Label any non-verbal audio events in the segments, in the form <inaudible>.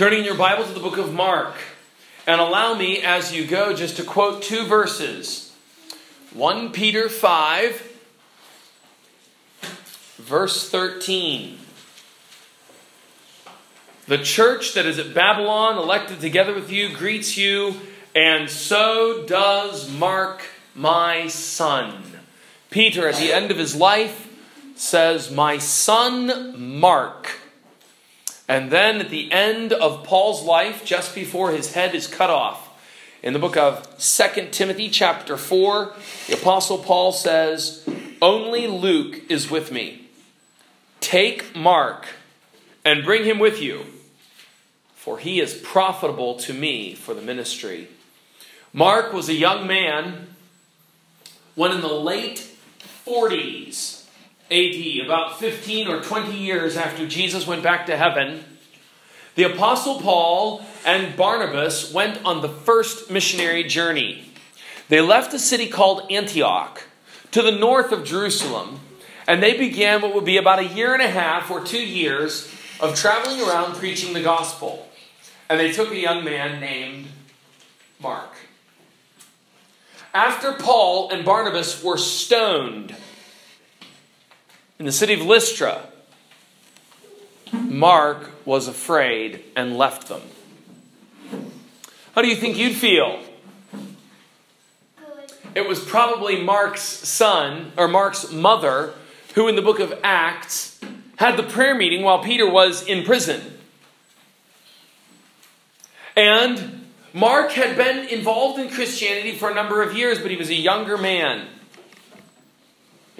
Turning your Bible to the book of Mark. And allow me, as you go, just to quote two verses 1 Peter 5, verse 13. The church that is at Babylon, elected together with you, greets you, and so does Mark, my son. Peter, at the end of his life, says, My son Mark. And then at the end of Paul's life, just before his head is cut off, in the book of 2 Timothy, chapter 4, the Apostle Paul says, Only Luke is with me. Take Mark and bring him with you, for he is profitable to me for the ministry. Mark was a young man when, in the late 40s AD, about 15 or 20 years after Jesus went back to heaven, the Apostle Paul and Barnabas went on the first missionary journey. They left a city called Antioch to the north of Jerusalem, and they began what would be about a year and a half or two years of traveling around preaching the gospel. And they took a young man named Mark. After Paul and Barnabas were stoned in the city of Lystra, Mark was afraid and left them. How do you think you'd feel? It was probably Mark's son, or Mark's mother, who in the book of Acts had the prayer meeting while Peter was in prison. And Mark had been involved in Christianity for a number of years, but he was a younger man,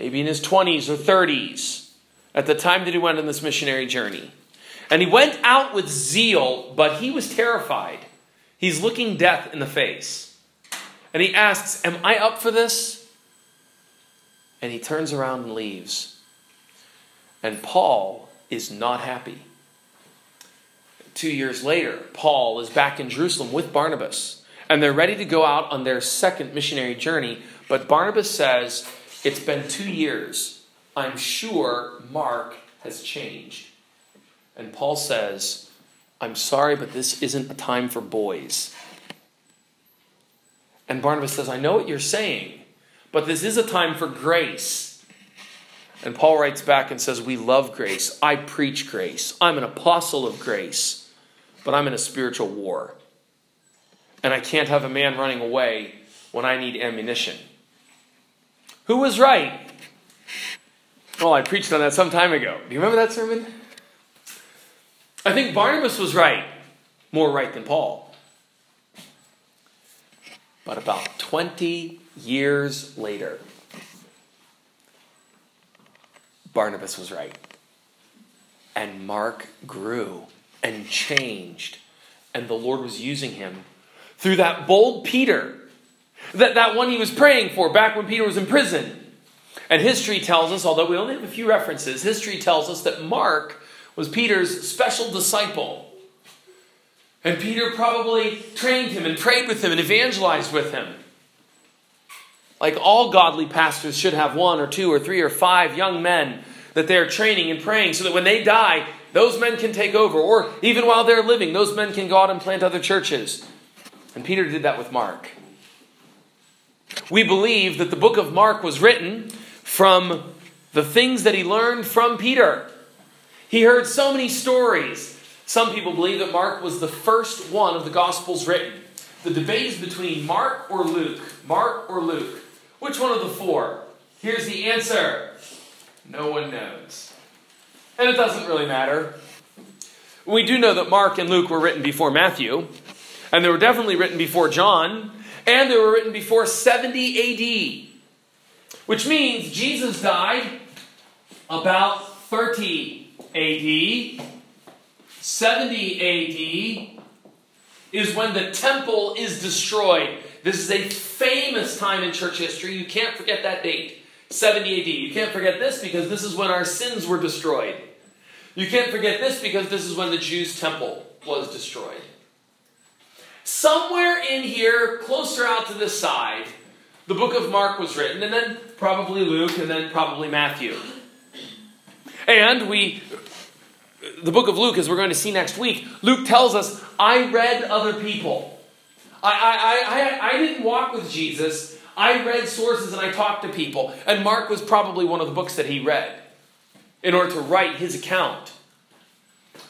maybe in his 20s or 30s, at the time that he went on this missionary journey. And he went out with zeal, but he was terrified. He's looking death in the face. And he asks, Am I up for this? And he turns around and leaves. And Paul is not happy. Two years later, Paul is back in Jerusalem with Barnabas, and they're ready to go out on their second missionary journey. But Barnabas says, It's been two years. I'm sure Mark has changed. And Paul says, I'm sorry, but this isn't a time for boys. And Barnabas says, I know what you're saying, but this is a time for grace. And Paul writes back and says, We love grace. I preach grace. I'm an apostle of grace, but I'm in a spiritual war. And I can't have a man running away when I need ammunition. Who was right? Well, I preached on that some time ago. Do you remember that sermon? I think Barnabas was right, more right than Paul. But about 20 years later, Barnabas was right. And Mark grew and changed. And the Lord was using him through that bold Peter, that, that one he was praying for back when Peter was in prison. And history tells us, although we only have a few references, history tells us that Mark was Peter's special disciple. And Peter probably trained him and prayed with him and evangelized with him. Like all godly pastors should have one or two or three or five young men that they're training and praying so that when they die, those men can take over. Or even while they're living, those men can go out and plant other churches. And Peter did that with Mark. We believe that the book of Mark was written from the things that he learned from Peter. He heard so many stories. Some people believe that Mark was the first one of the Gospels written. The debate is between Mark or Luke. Mark or Luke. Which one of the four? Here's the answer no one knows. And it doesn't really matter. We do know that Mark and Luke were written before Matthew, and they were definitely written before John, and they were written before 70 AD, which means Jesus died about 30 AD. 70 AD is when the temple is destroyed. This is a famous time in church history. You can't forget that date. 70 AD. You can't forget this because this is when our sins were destroyed. You can't forget this because this is when the Jews' temple was destroyed. Somewhere in here, closer out to this side, the book of Mark was written, and then probably Luke, and then probably Matthew. And we the book of Luke, as we're going to see next week, Luke tells us, I read other people. I, I, I, I didn't walk with Jesus. I read sources and I talked to people. And Mark was probably one of the books that he read in order to write his account.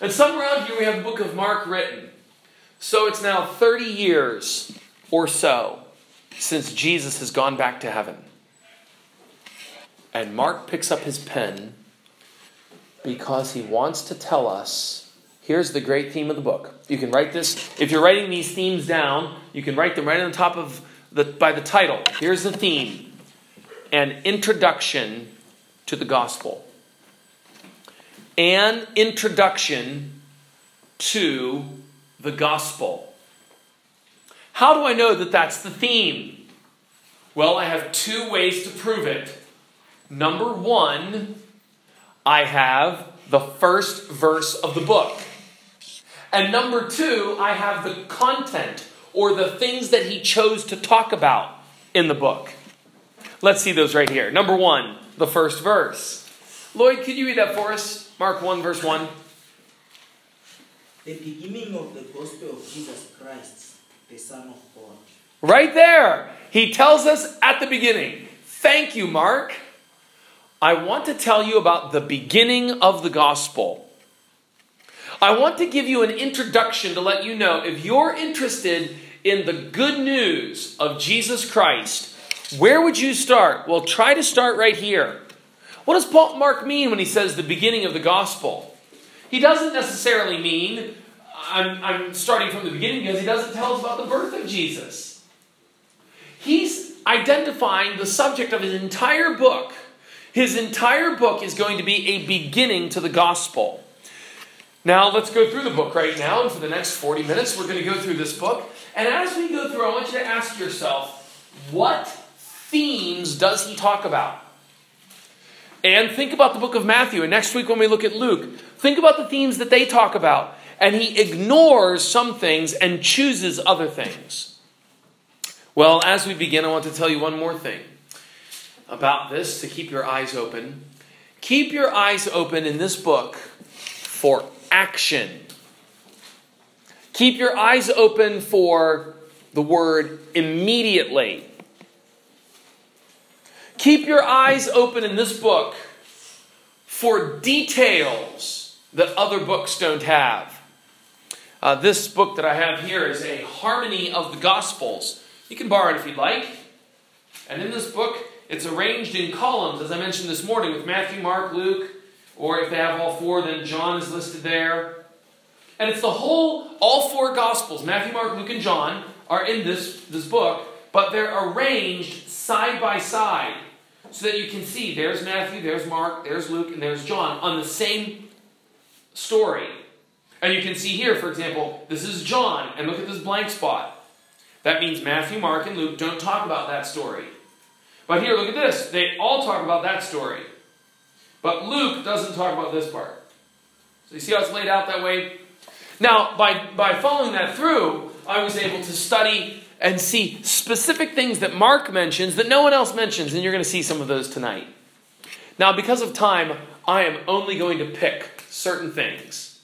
And somewhere around here we have the book of Mark written. So it's now 30 years or so since Jesus has gone back to heaven. And Mark picks up his pen because he wants to tell us here's the great theme of the book. You can write this, if you're writing these themes down, you can write them right on the top of the, by the title. Here's the theme An Introduction to the Gospel. An Introduction to the Gospel. How do I know that that's the theme? Well, I have two ways to prove it. Number one, I have the first verse of the book. And number two, I have the content or the things that he chose to talk about in the book. Let's see those right here. Number one, the first verse. Lloyd, could you read that for us? Mark 1, verse 1. The beginning of the gospel of Jesus Christ, the Son of God. Right there. He tells us at the beginning. Thank you, Mark. I want to tell you about the beginning of the gospel. I want to give you an introduction to let you know if you're interested in the good news of Jesus Christ, where would you start? Well, try to start right here. What does Paul Mark mean when he says the beginning of the gospel? He doesn't necessarily mean I'm, I'm starting from the beginning because he doesn't tell us about the birth of Jesus. He's identifying the subject of his entire book his entire book is going to be a beginning to the gospel. Now, let's go through the book right now, and for the next 40 minutes, we're going to go through this book. And as we go through, I want you to ask yourself, what themes does he talk about? And think about the book of Matthew. And next week, when we look at Luke, think about the themes that they talk about. And he ignores some things and chooses other things. Well, as we begin, I want to tell you one more thing about this to keep your eyes open. Keep your eyes open in this book for action. Keep your eyes open for the word immediately. Keep your eyes open in this book for details that other books don't have. Uh, this book that I have here is a harmony of the Gospels. You can borrow it if you'd like. And in this book, it's arranged in columns, as I mentioned this morning, with Matthew, Mark, Luke, or if they have all four, then John is listed there. And it's the whole, all four Gospels, Matthew, Mark, Luke, and John, are in this, this book, but they're arranged side by side so that you can see there's Matthew, there's Mark, there's Luke, and there's John on the same story. And you can see here, for example, this is John, and look at this blank spot. That means Matthew, Mark, and Luke don't talk about that story. But here, look at this. They all talk about that story. But Luke doesn't talk about this part. So you see how it's laid out that way? Now, by, by following that through, I was able to study and see specific things that Mark mentions that no one else mentions, and you're going to see some of those tonight. Now, because of time, I am only going to pick certain things.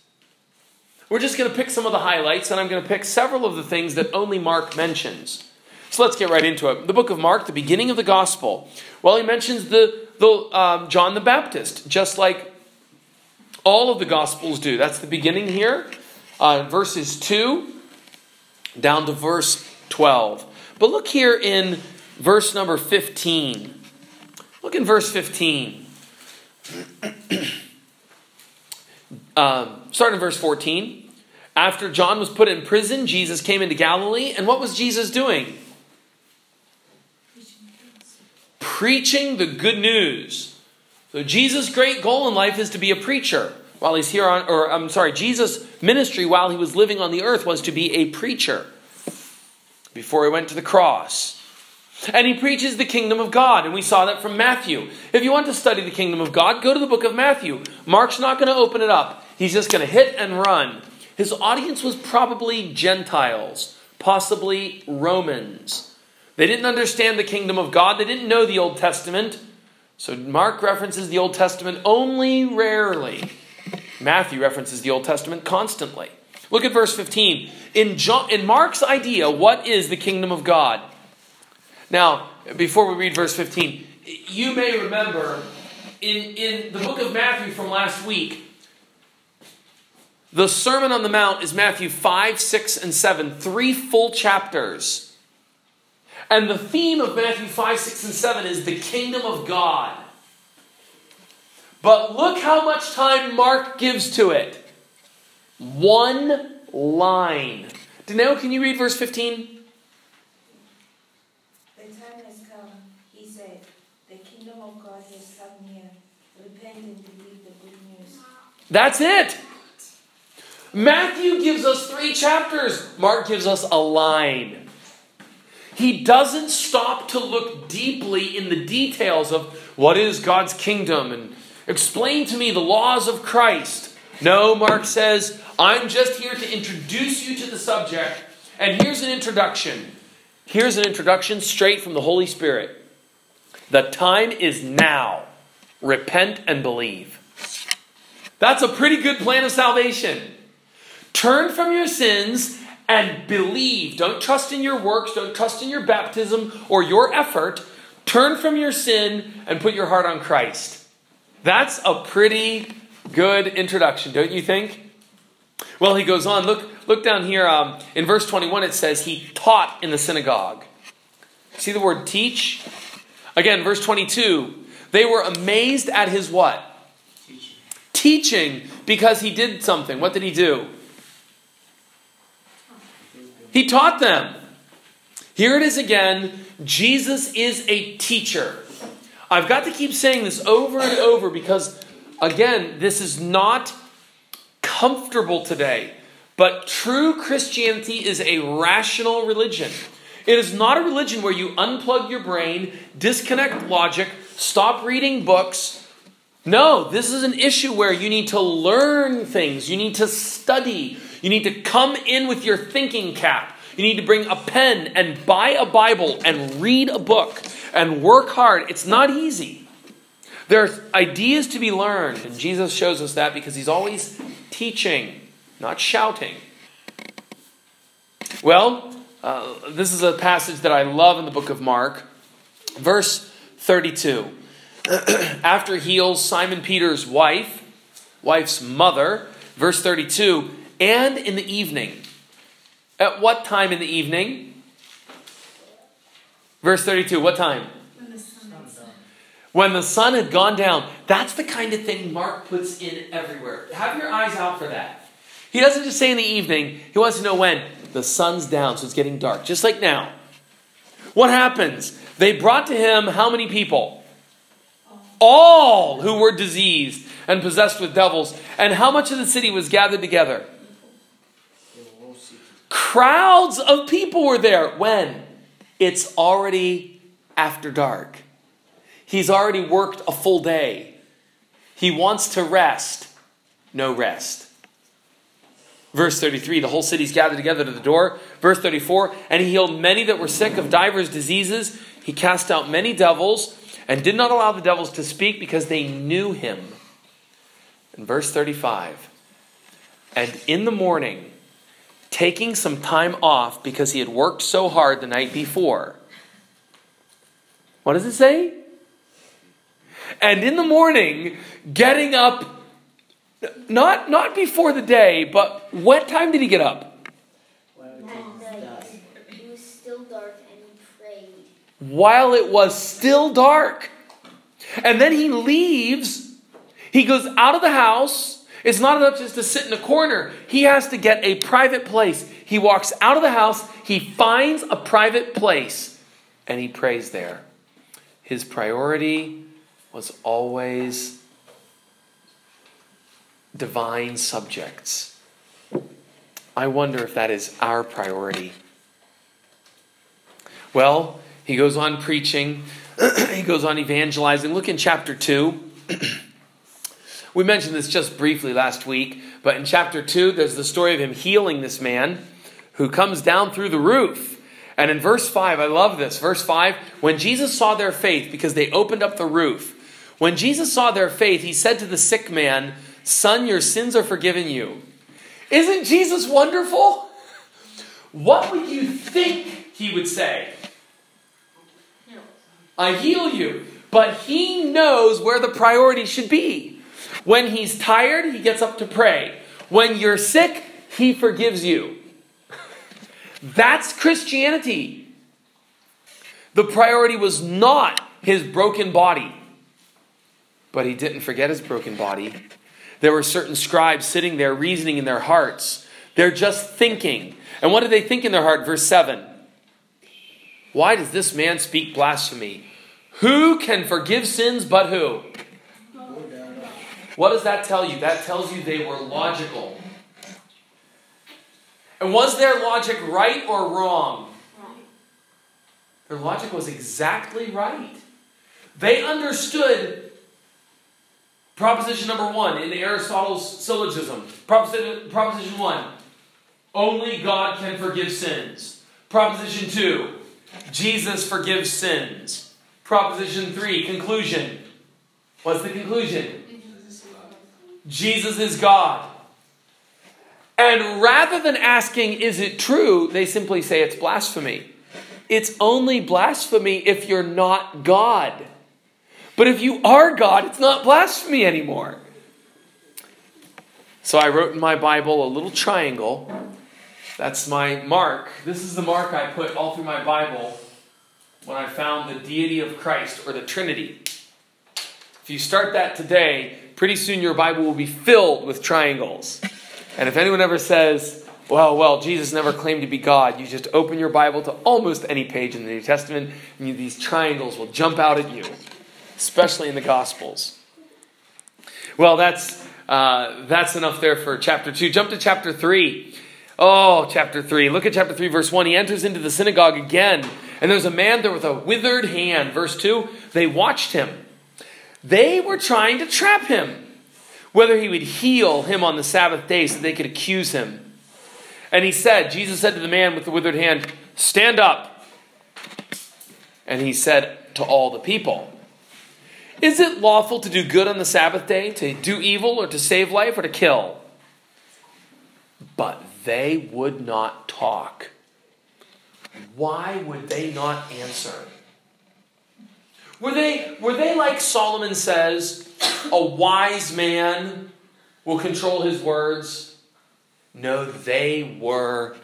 We're just going to pick some of the highlights, and I'm going to pick several of the things that only Mark mentions. So let's get right into it. The book of Mark, the beginning of the gospel. Well, he mentions the, the um, John the Baptist, just like all of the gospels do. That's the beginning here, uh, verses 2 down to verse 12. But look here in verse number 15. Look in verse 15. <clears throat> um, in verse 14. After John was put in prison, Jesus came into Galilee. And what was Jesus doing? preaching the good news. So Jesus' great goal in life is to be a preacher while he's here on, or I'm sorry, Jesus' ministry while he was living on the earth was to be a preacher before he went to the cross. And he preaches the kingdom of God, and we saw that from Matthew. If you want to study the kingdom of God, go to the book of Matthew. Mark's not going to open it up, he's just going to hit and run. His audience was probably Gentiles, possibly Romans. They didn't understand the kingdom of God, they didn't know the Old Testament. So Mark references the Old Testament only rarely. Matthew references the Old Testament constantly. Look at verse 15. In, John, in Mark's idea, what is the kingdom of God? Now, before we read verse 15, you may remember in, in the book of Matthew from last week, the Sermon on the Mount is Matthew 5, 6, and 7, three full chapters. And the theme of Matthew 5, 6, and 7 is the kingdom of God. But look how much time Mark gives to it. One line. Danelle, can you read verse 15? The time has come, he said. The kingdom of God has come near. Repent and believe the good news. That's it. Matthew gives us three chapters, Mark gives us a line. He doesn't stop to look deeply in the details of what is God's kingdom and explain to me the laws of Christ. No, Mark says, I'm just here to introduce you to the subject, and here's an introduction. Here's an introduction straight from the Holy Spirit. The time is now. Repent and believe. That's a pretty good plan of salvation. Turn from your sins and believe. Don't trust in your works, don't trust in your baptism or your effort. Turn from your sin and put your heart on Christ. That's a pretty good introduction, don't you think? Well, he goes on. Look, look down here um, in verse 21. It says he taught in the synagogue. See the word teach? Again, verse 22. They were amazed at his what? Teaching. Teaching because he did something. What did he do? He taught them. Here it is again. Jesus is a teacher. I've got to keep saying this over and over because, again, this is not comfortable today. But true Christianity is a rational religion. It is not a religion where you unplug your brain, disconnect logic, stop reading books. No, this is an issue where you need to learn things, you need to study, you need to come in with your thinking cap. You need to bring a pen and buy a Bible and read a book and work hard. It's not easy. There are ideas to be learned, and Jesus shows us that because he's always teaching, not shouting. Well, uh, this is a passage that I love in the book of Mark. Verse 32. <clears throat> After he heals Simon Peter's wife, wife's mother, verse 32, and in the evening. At what time in the evening? Verse 32, what time? When the sun is When the sun had gone down. That's the kind of thing Mark puts in everywhere. Have your eyes out for that. He doesn't just say in the evening, he wants to know when. The sun's down, so it's getting dark, just like now. What happens? They brought to him how many people? All who were diseased and possessed with devils. And how much of the city was gathered together? Crowds of people were there. When? It's already after dark. He's already worked a full day. He wants to rest. No rest. Verse 33 the whole city's gathered together to the door. Verse 34 and he healed many that were sick of divers diseases. He cast out many devils and did not allow the devils to speak because they knew him. And verse 35 and in the morning, taking some time off because he had worked so hard the night before. What does it say? And in the morning, getting up not not before the day, but what time did he get up? While it was it was still dark, and he prayed. While it was still dark. And then he leaves. He goes out of the house. It's not enough just to sit in a corner. He has to get a private place. He walks out of the house. He finds a private place and he prays there. His priority was always divine subjects. I wonder if that is our priority. Well, he goes on preaching, <clears throat> he goes on evangelizing. Look in chapter 2. <clears throat> we mentioned this just briefly last week, but in chapter 2, there's the story of him healing this man who comes down through the roof. And in verse 5, I love this. Verse 5 when Jesus saw their faith, because they opened up the roof, when Jesus saw their faith, he said to the sick man, Son, your sins are forgiven you. Isn't Jesus wonderful? What would you think he would say? I heal you. But he knows where the priority should be. When he's tired, he gets up to pray. When you're sick, he forgives you. That's Christianity. The priority was not his broken body. But he didn't forget his broken body. There were certain scribes sitting there reasoning in their hearts. They're just thinking. And what do they think in their heart? Verse 7 Why does this man speak blasphemy? Who can forgive sins but who? What does that tell you? That tells you they were logical. And was their logic right or wrong? Their logic was exactly right. They understood proposition number one in Aristotle's syllogism. Proposition, proposition one only God can forgive sins. Proposition two Jesus forgives sins. Proposition three conclusion. What's the conclusion? Jesus is God. And rather than asking, is it true, they simply say it's blasphemy. It's only blasphemy if you're not God. But if you are God, it's not blasphemy anymore. So I wrote in my Bible a little triangle. That's my mark. This is the mark I put all through my Bible when I found the deity of Christ or the Trinity. If you start that today, pretty soon your Bible will be filled with triangles. And if anyone ever says, well, well, Jesus never claimed to be God, you just open your Bible to almost any page in the New Testament, and you, these triangles will jump out at you, especially in the Gospels. Well, that's, uh, that's enough there for chapter 2. Jump to chapter 3. Oh, chapter 3. Look at chapter 3, verse 1. He enters into the synagogue again, and there's a man there with a withered hand. Verse 2. They watched him. They were trying to trap him whether he would heal him on the Sabbath day so they could accuse him. And he said, Jesus said to the man with the withered hand, Stand up. And he said to all the people, Is it lawful to do good on the Sabbath day, to do evil, or to save life, or to kill? But they would not talk. Why would they not answer? Were they, were they like Solomon says, a wise man will control his words? No, they were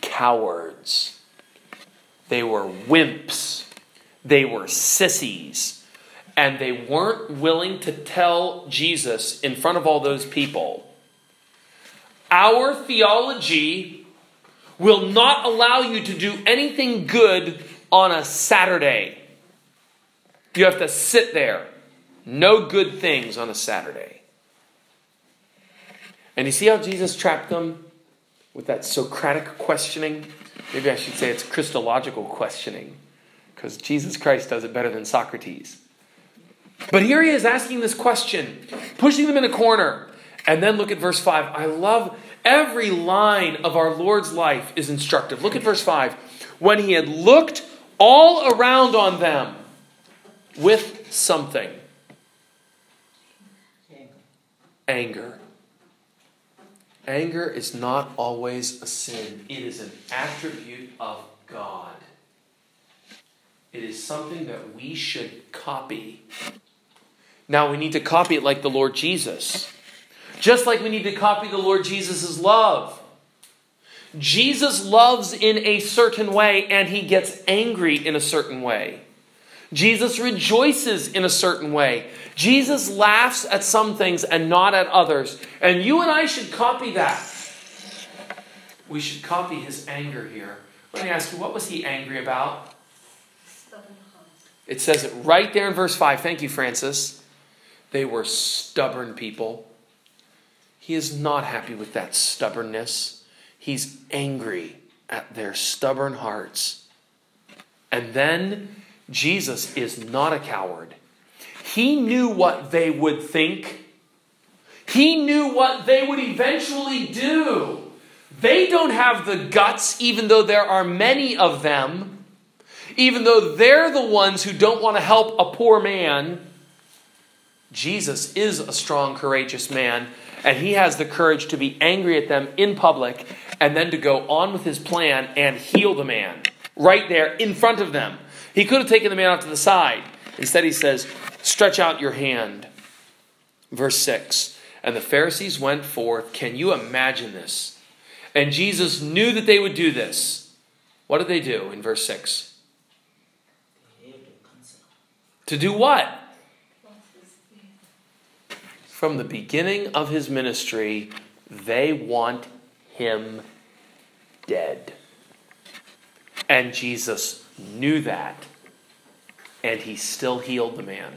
cowards. They were wimps. They were sissies. And they weren't willing to tell Jesus in front of all those people. Our theology will not allow you to do anything good on a Saturday. You have to sit there. No good things on a Saturday. And you see how Jesus trapped them with that Socratic questioning? Maybe I should say it's Christological questioning, because Jesus Christ does it better than Socrates. But here he is asking this question, pushing them in a corner. And then look at verse 5. I love every line of our Lord's life is instructive. Look at verse 5. When he had looked all around on them with something anger. Anger is not always a sin, it is an attribute of God. It is something that we should copy. Now, we need to copy it like the Lord Jesus. Just like we need to copy the Lord Jesus' love. Jesus loves in a certain way and he gets angry in a certain way. Jesus rejoices in a certain way. Jesus laughs at some things and not at others. And you and I should copy that. We should copy his anger here. Let me ask you, what was he angry about? It says it right there in verse 5. Thank you, Francis. They were stubborn people. He is not happy with that stubbornness. He's angry at their stubborn hearts. And then Jesus is not a coward. He knew what they would think, he knew what they would eventually do. They don't have the guts, even though there are many of them, even though they're the ones who don't want to help a poor man. Jesus is a strong, courageous man, And he has the courage to be angry at them in public and then to go on with his plan and heal the man right there in front of them. He could have taken the man out to the side. Instead, he says, Stretch out your hand. Verse 6 And the Pharisees went forth. Can you imagine this? And Jesus knew that they would do this. What did they do in verse 6? To do what? From the beginning of his ministry, they want him dead. And Jesus knew that, and he still healed the man.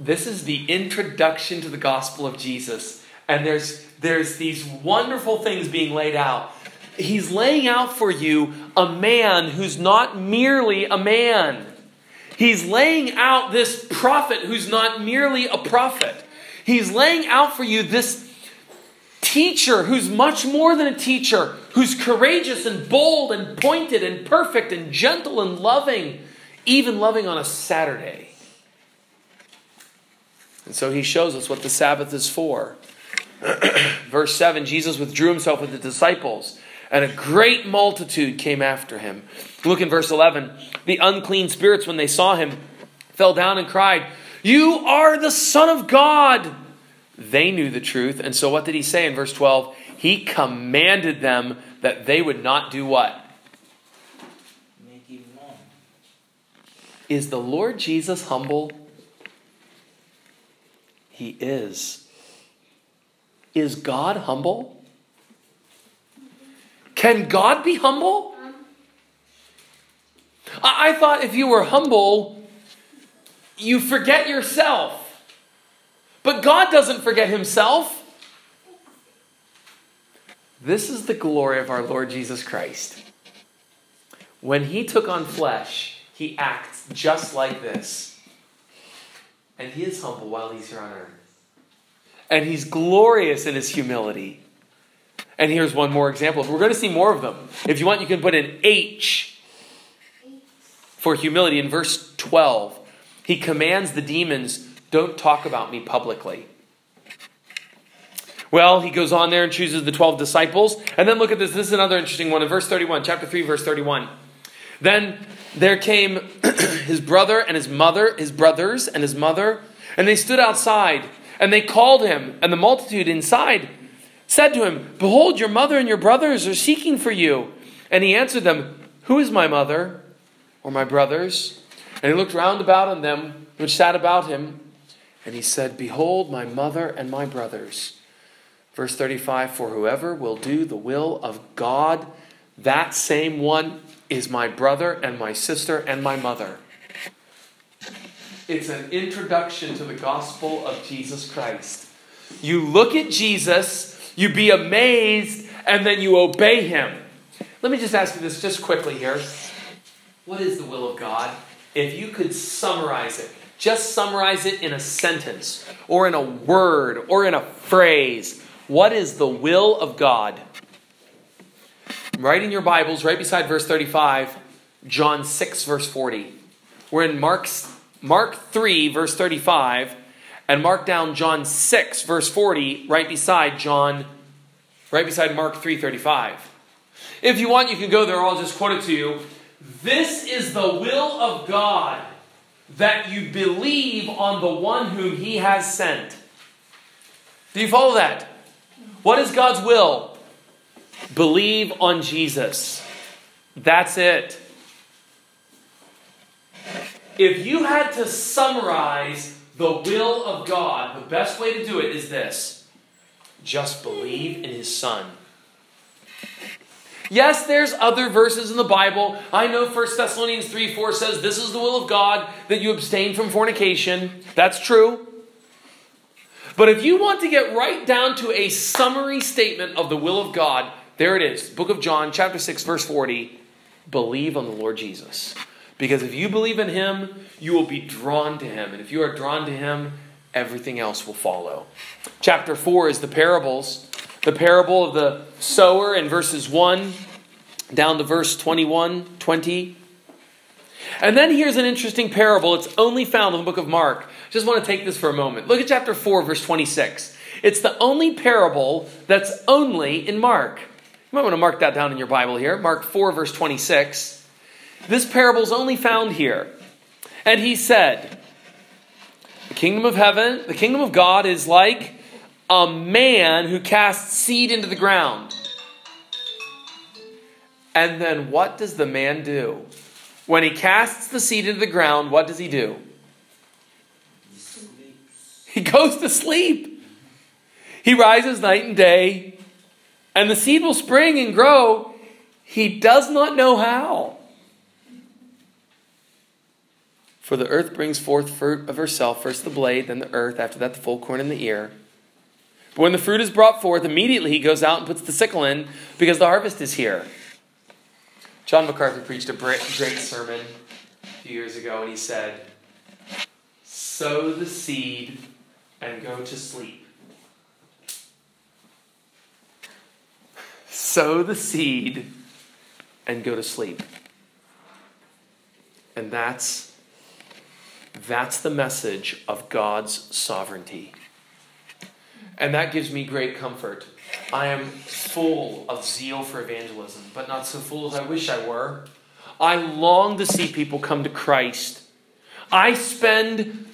This is the introduction to the gospel of Jesus. And there's, there's these wonderful things being laid out. He's laying out for you a man who's not merely a man. He's laying out this prophet who's not merely a prophet. He's laying out for you this teacher who's much more than a teacher, who's courageous and bold and pointed and perfect and gentle and loving, even loving on a Saturday. And so he shows us what the Sabbath is for. <clears throat> Verse 7 Jesus withdrew himself with the disciples, and a great multitude came after him. Look in verse 11. The unclean spirits, when they saw him, fell down and cried, You are the Son of God. They knew the truth. And so what did he say in verse 12? He commanded them that they would not do what? Is the Lord Jesus humble? He is. Is God humble? Can God be humble? I, I thought if you were humble, you forget yourself. But God doesn't forget himself. This is the glory of our Lord Jesus Christ. When he took on flesh, he acts just like this. And he is humble while he's here on earth. And he's glorious in his humility. And here's one more example. We're going to see more of them. If you want, you can put an H for humility in verse 12. He commands the demons, don't talk about me publicly. Well, he goes on there and chooses the 12 disciples. And then look at this. This is another interesting one in verse 31, chapter 3, verse 31. Then there came <clears throat> his brother and his mother, his brothers and his mother, and they stood outside and they called him, and the multitude inside said to him, Behold, your mother and your brothers are seeking for you. And he answered them, Who is my mother or my brothers? And he looked round about on them which sat about him, and he said, Behold, my mother and my brothers. Verse 35 For whoever will do the will of God, that same one is my brother and my sister and my mother. It's an introduction to the gospel of Jesus Christ. You look at Jesus, you be amazed, and then you obey him. Let me just ask you this just quickly here. What is the will of God? If you could summarize it, just summarize it in a sentence, or in a word, or in a phrase. What is the will of God? Right in your Bibles, right beside verse 35, John 6, verse 40. We're in Mark's, Mark 3, verse 35, and mark down John 6, verse 40, right beside John, right beside Mark 3:35. If you want, you can go there, I'll just quote it to you. This is the will of God that you believe on the one whom he has sent. Do you follow that? What is God's will? Believe on Jesus. That's it. If you had to summarize the will of God, the best way to do it is this just believe in His Son. Yes, there's other verses in the Bible. I know 1 Thessalonians 3 4 says, This is the will of God, that you abstain from fornication. That's true. But if you want to get right down to a summary statement of the will of God, there it is. Book of John, chapter 6, verse 40. Believe on the Lord Jesus. Because if you believe in him, you will be drawn to him. And if you are drawn to him, everything else will follow. Chapter 4 is the parables. The parable of the sower in verses 1 down to verse 21, 20. And then here's an interesting parable. It's only found in the book of Mark. Just want to take this for a moment. Look at chapter 4, verse 26. It's the only parable that's only in Mark. You might want to mark that down in your Bible here. Mark 4, verse 26. This parable is only found here. And he said, The kingdom of heaven, the kingdom of God is like a man who casts seed into the ground. And then what does the man do? When he casts the seed into the ground, what does he do? He goes to sleep. He rises night and day, and the seed will spring and grow. He does not know how. For the earth brings forth fruit of herself, first the blade, then the earth, after that the full corn in the ear. But when the fruit is brought forth, immediately he goes out and puts the sickle in, because the harvest is here. John MacArthur preached a great sermon a few years ago, and he said, Sow the seed and go to sleep. <laughs> Sow the seed and go to sleep. And that's that's the message of God's sovereignty. And that gives me great comfort. I am full of zeal for evangelism, but not so full as I wish I were. I long to see people come to Christ. I spend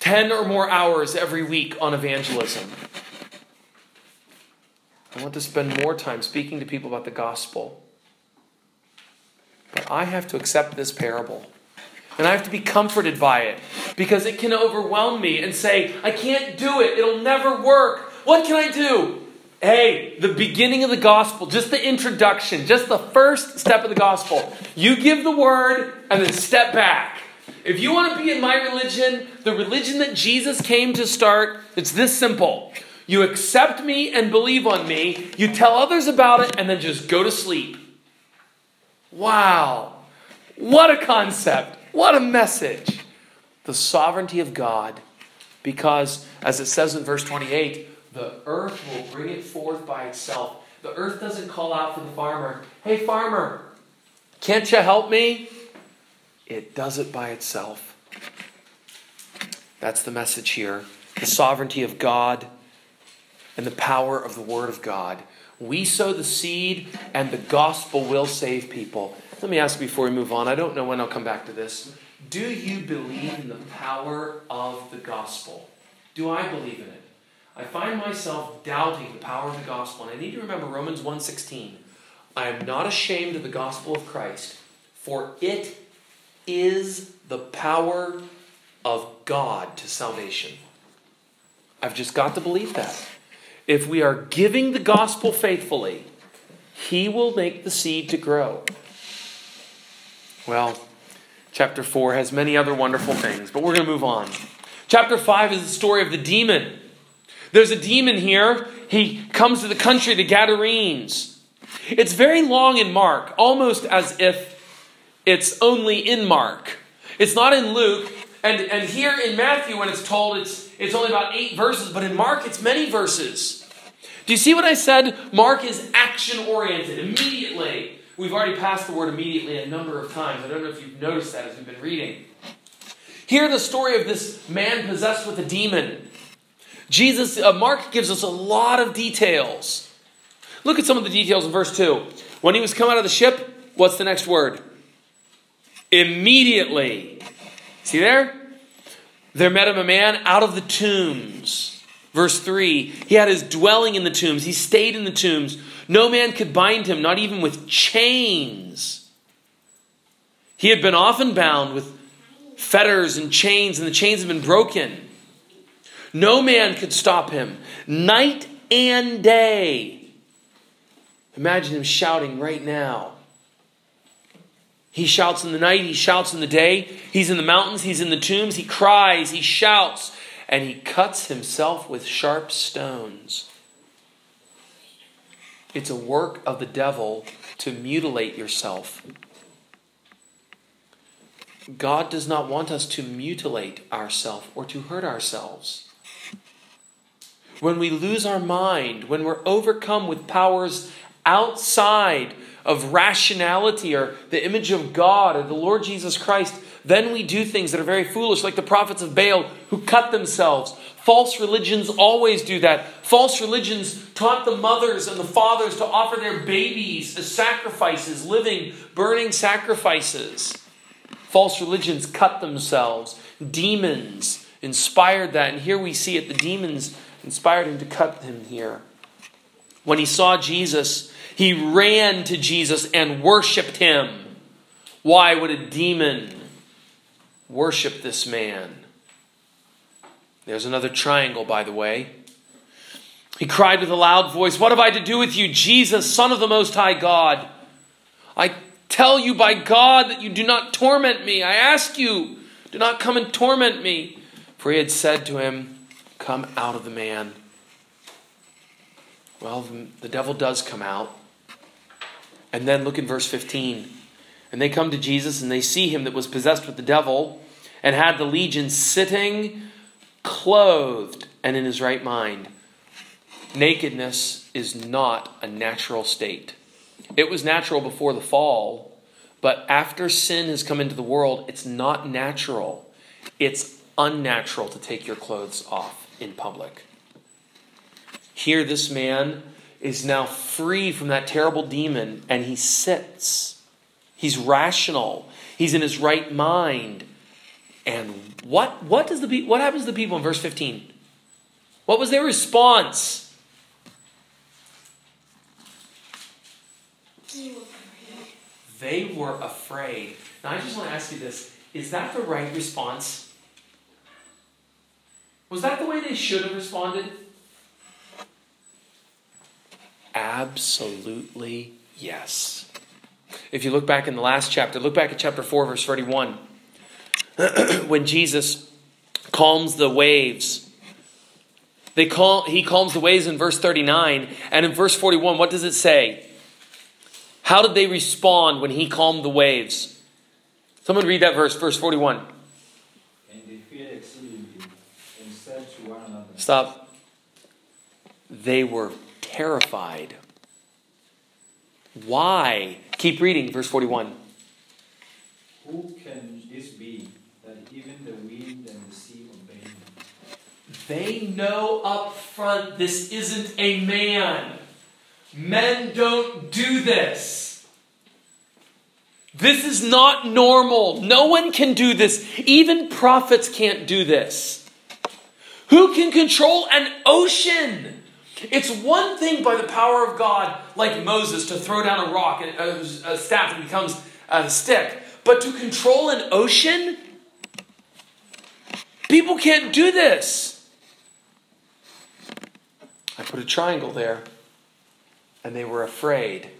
10 or more hours every week on evangelism. I want to spend more time speaking to people about the gospel. But I have to accept this parable. And I have to be comforted by it because it can overwhelm me and say, I can't do it. It'll never work. What can I do? Hey, the beginning of the gospel, just the introduction, just the first step of the gospel. You give the word and then step back. If you want to be in my religion, the religion that Jesus came to start, it's this simple. You accept me and believe on me, you tell others about it, and then just go to sleep. Wow. What a concept. What a message. The sovereignty of God. Because, as it says in verse 28, the earth will bring it forth by itself. The earth doesn't call out for the farmer, Hey, farmer, can't you help me? It does it by itself. That's the message here the sovereignty of God and the power of the Word of God. We sow the seed, and the gospel will save people. Let me ask before we move on. I don't know when I'll come back to this. Do you believe in the power of the gospel? Do I believe in it? I find myself doubting the power of the gospel, and I need to remember Romans 1:16. I am not ashamed of the gospel of Christ, for it is the power of God to salvation. I've just got to believe that. If we are giving the gospel faithfully, He will make the seed to grow. Well, chapter 4 has many other wonderful things, but we're going to move on. Chapter 5 is the story of the demon. There's a demon here. He comes to the country, the Gadarenes. It's very long in Mark, almost as if it's only in Mark. It's not in Luke. And, and here in Matthew, when it's told, it's, it's only about eight verses, but in Mark, it's many verses. Do you see what I said? Mark is action oriented immediately. We've already passed the word immediately a number of times. I don't know if you've noticed that as we've been reading. Here, the story of this man possessed with a demon. Jesus, uh, Mark gives us a lot of details. Look at some of the details in verse 2. When he was come out of the ship, what's the next word? Immediately. See there? There met him a man out of the tombs. Verse 3 He had his dwelling in the tombs. He stayed in the tombs. No man could bind him, not even with chains. He had been often bound with fetters and chains, and the chains had been broken. No man could stop him. Night and day. Imagine him shouting right now. He shouts in the night, he shouts in the day. He's in the mountains, he's in the tombs, he cries, he shouts, and he cuts himself with sharp stones. It's a work of the devil to mutilate yourself. God does not want us to mutilate ourselves or to hurt ourselves. When we lose our mind, when we're overcome with powers outside of rationality or the image of God or the Lord Jesus Christ, then we do things that are very foolish, like the prophets of Baal who cut themselves. False religions always do that. False religions taught the mothers and the fathers to offer their babies as sacrifices, living, burning sacrifices. False religions cut themselves. Demons inspired that. And here we see it the demons inspired him to cut him here. When he saw Jesus, he ran to Jesus and worshiped him. Why would a demon worship this man? There's another triangle, by the way. He cried with a loud voice, What have I to do with you, Jesus, Son of the Most High God? I tell you by God that you do not torment me. I ask you, do not come and torment me. For he had said to him, Come out of the man. Well, the devil does come out. And then look in verse 15. And they come to Jesus and they see him that was possessed with the devil and had the legion sitting clothed and in his right mind. Nakedness is not a natural state. It was natural before the fall, but after sin has come into the world, it's not natural. It's unnatural to take your clothes off in public. Here, this man is now free from that terrible demon and he sits. He's rational. He's in his right mind. And what, what, does the, what happens to the people in verse 15? What was their response? They were afraid. Now, I just want to ask you this is that the right response? Was that the way they should have responded? Absolutely yes. If you look back in the last chapter, look back at chapter 4, verse 31. <clears throat> when Jesus calms the waves, they call, he calms the waves in verse 39. And in verse 41, what does it say? How did they respond when he calmed the waves? Someone read that verse, verse 41. And they feared exceedingly and said to one another, Stop. They were terrified. Why? Keep reading, verse 41. Who can this be that even the wind and the sea obey him? They know up front this isn't a man. Men don't do this. This is not normal. No one can do this. Even prophets can't do this. Who can control an ocean? It's one thing by the power of God, like Moses, to throw down a rock and a, staff and becomes a stick. But to control an ocean, people can't do this. I put a triangle there, and they were afraid.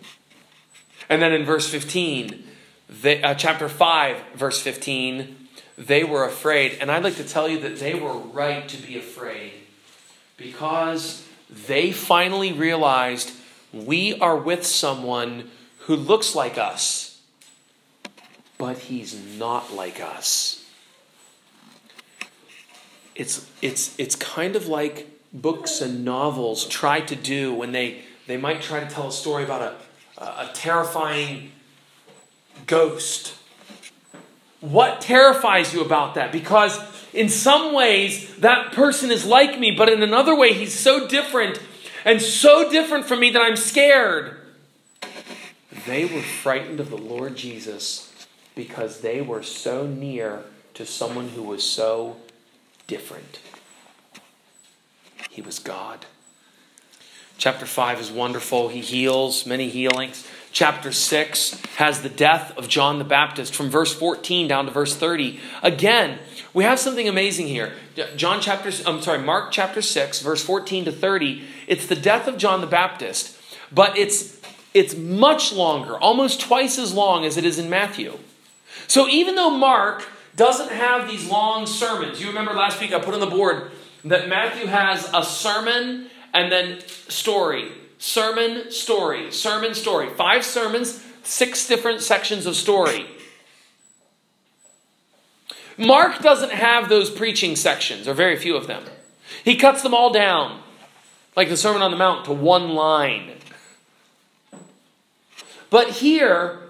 And then in verse 15, they, uh, chapter 5, verse 15, they were afraid. And I'd like to tell you that they were right to be afraid because they finally realized we are with someone who looks like us, but he's not like us. It's, it's, it's kind of like books and novels try to do when they, they might try to tell a story about a, a terrifying ghost. What terrifies you about that? Because in some ways, that person is like me, but in another way, he's so different and so different from me that I'm scared. They were frightened of the Lord Jesus because they were so near to someone who was so different. He was God. Chapter 5 is wonderful. He heals, many healings. Chapter 6 has the death of John the Baptist from verse 14 down to verse 30. Again, we have something amazing here. John chapter I'm sorry, Mark chapter 6 verse 14 to 30. It's the death of John the Baptist, but it's it's much longer, almost twice as long as it is in Matthew. So even though Mark doesn't have these long sermons, you remember last week I put on the board that Matthew has a sermon and then story, sermon, story, sermon, story. Five sermons, six different sections of story. Mark doesn't have those preaching sections, or very few of them. He cuts them all down, like the Sermon on the Mount, to one line. But here,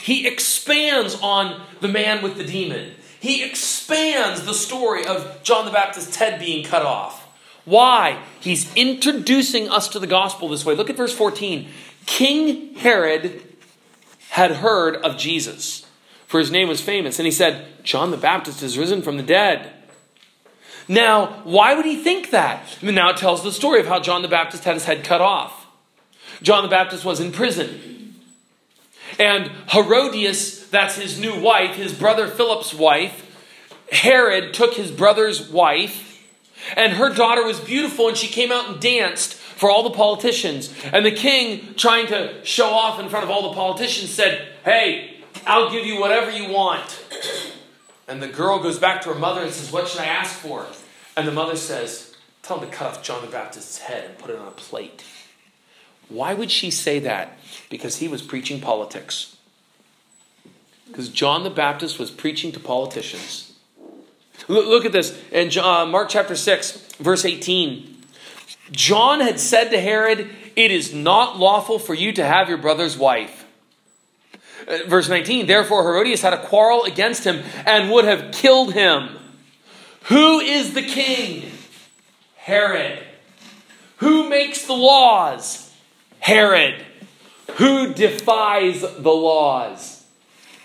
he expands on the man with the demon. He expands the story of John the Baptist's head being cut off. Why? He's introducing us to the gospel this way. Look at verse 14. King Herod had heard of Jesus, for his name was famous, and he said, John the Baptist is risen from the dead. Now, why would he think that? now it tells the story of how John the Baptist had his head cut off. John the Baptist was in prison. And Herodias, that's his new wife, his brother Philip's wife, Herod took his brother's wife, and her daughter was beautiful, and she came out and danced for all the politicians. And the king, trying to show off in front of all the politicians, said, Hey, I'll give you whatever you want. And the girl goes back to her mother and says, What should I ask for? And the mother says, Tell him to cut off John the Baptist's head and put it on a plate. Why would she say that? Because he was preaching politics. Because John the Baptist was preaching to politicians. Look at this in uh, Mark chapter 6, verse 18. John had said to Herod, It is not lawful for you to have your brother's wife. Uh, verse 19, therefore Herodias had a quarrel against him and would have killed him. Who is the king? Herod. Who makes the laws? Herod. Who defies the laws?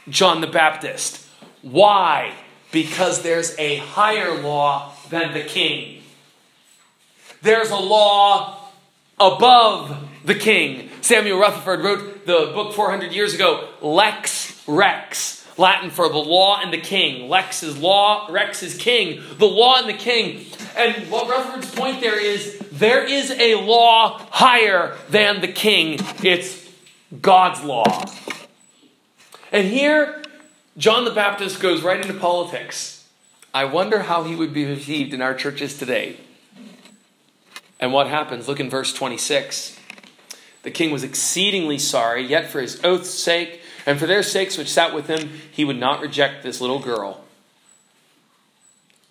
John the Baptist. Why? Because there's a higher law than the king. There's a law above the king. Samuel Rutherford wrote the book 400 years ago, Lex Rex, Latin for the law and the king. Lex is law, Rex is king. The law and the king. And what Rutherford's point there is there is a law higher than the king. It's God's law. And here, John the Baptist goes right into politics. I wonder how he would be received in our churches today. And what happens? Look in verse 26. The king was exceedingly sorry, yet for his oath's sake, and for their sakes which sat with him, he would not reject this little girl.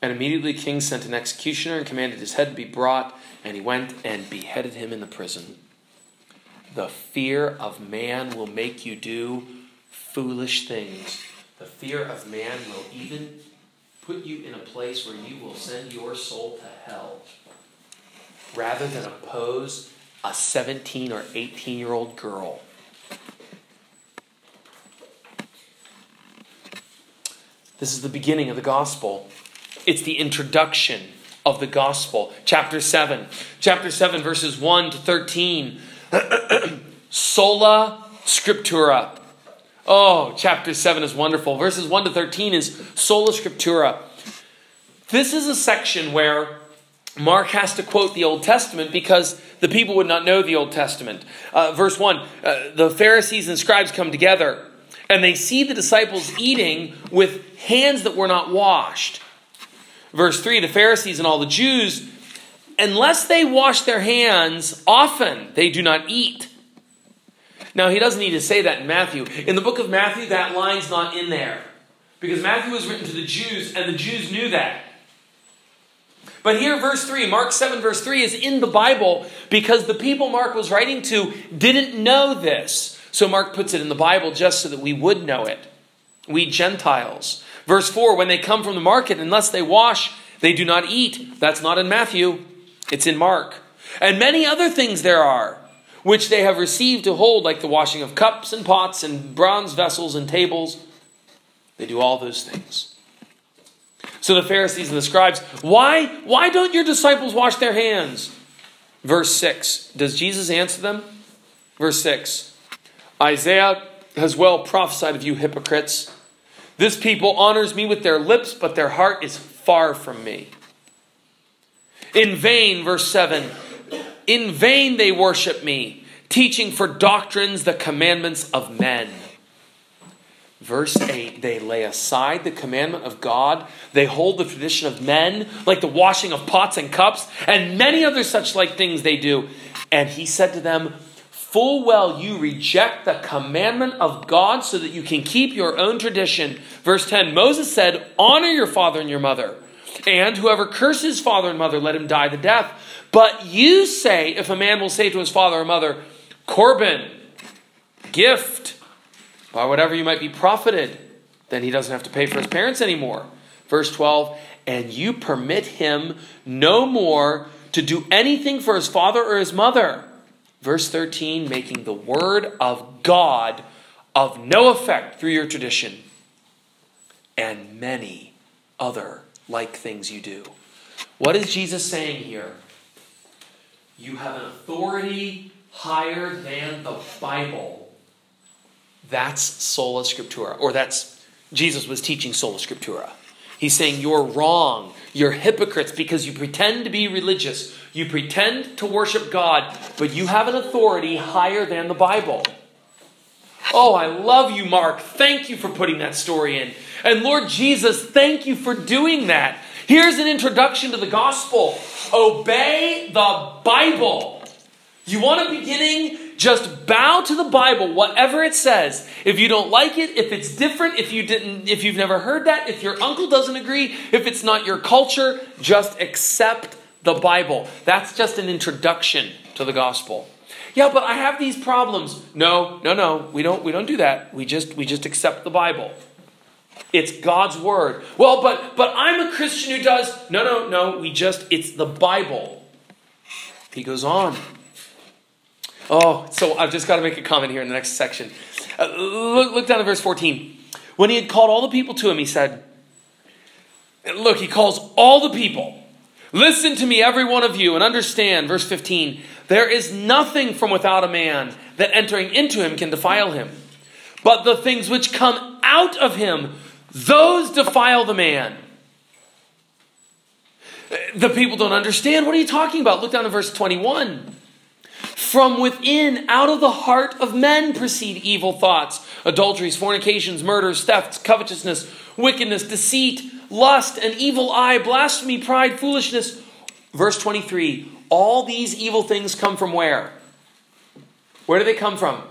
And immediately the king sent an executioner and commanded his head to be brought, and he went and beheaded him in the prison. The fear of man will make you do foolish things. The fear of man will even put you in a place where you will send your soul to hell rather than oppose a 17 or 18 year old girl. This is the beginning of the gospel. It's the introduction of the gospel. Chapter 7. Chapter 7, verses 1 to 13. <clears throat> Sola Scriptura. Oh, chapter 7 is wonderful. Verses 1 to 13 is Sola Scriptura. This is a section where Mark has to quote the Old Testament because the people would not know the Old Testament. Uh, verse 1 uh, The Pharisees and scribes come together, and they see the disciples eating with hands that were not washed. Verse 3 The Pharisees and all the Jews, unless they wash their hands often, they do not eat. Now, he doesn't need to say that in Matthew. In the book of Matthew, that line's not in there. Because Matthew was written to the Jews, and the Jews knew that. But here, verse 3, Mark 7, verse 3 is in the Bible because the people Mark was writing to didn't know this. So Mark puts it in the Bible just so that we would know it. We Gentiles. Verse 4, when they come from the market, unless they wash, they do not eat. That's not in Matthew, it's in Mark. And many other things there are, which they have received to hold, like the washing of cups and pots and bronze vessels and tables. They do all those things. So the Pharisees and the scribes, why, why don't your disciples wash their hands? Verse 6. Does Jesus answer them? Verse 6. Isaiah has well prophesied of you hypocrites. This people honors me with their lips, but their heart is far from me. In vain, verse 7. In vain they worship me, teaching for doctrines the commandments of men. Verse 8 they lay aside the commandment of God. They hold the tradition of men, like the washing of pots and cups, and many other such like things they do. And he said to them, Full well you reject the commandment of God so that you can keep your own tradition. Verse 10 Moses said, Honor your father and your mother. And whoever curses father and mother, let him die the death. But you say, if a man will say to his father or mother, Corban, gift, by whatever you might be profited. Then he doesn't have to pay for his parents anymore. Verse 12, and you permit him no more to do anything for his father or his mother. Verse 13, making the word of God of no effect through your tradition, and many other like things you do. What is Jesus saying here? You have an authority higher than the Bible. That's sola scriptura, or that's Jesus was teaching sola scriptura. He's saying you're wrong. You're hypocrites because you pretend to be religious. You pretend to worship God, but you have an authority higher than the Bible. Oh, I love you, Mark. Thank you for putting that story in. And Lord Jesus, thank you for doing that. Here's an introduction to the gospel obey the Bible. You want a beginning? Just bow to the Bible, whatever it says. If you don't like it, if it's different, if you didn't if you've never heard that, if your uncle doesn't agree, if it's not your culture, just accept the Bible. That's just an introduction to the gospel. Yeah, but I have these problems. No, no, no. We don't we don't do that. We just we just accept the Bible. It's God's word. Well, but but I'm a Christian who does. No, no, no. We just it's the Bible. He goes on. Oh, so I've just got to make a comment here in the next section. Uh, look, look down at verse 14. When he had called all the people to him, he said, Look, he calls all the people. Listen to me, every one of you, and understand. Verse 15 There is nothing from without a man that entering into him can defile him. But the things which come out of him, those defile the man. The people don't understand. What are you talking about? Look down at verse 21. From within, out of the heart of men proceed evil thoughts adulteries, fornications, murders, thefts, covetousness, wickedness, deceit, lust, an evil eye, blasphemy, pride, foolishness. Verse 23 All these evil things come from where? Where do they come from?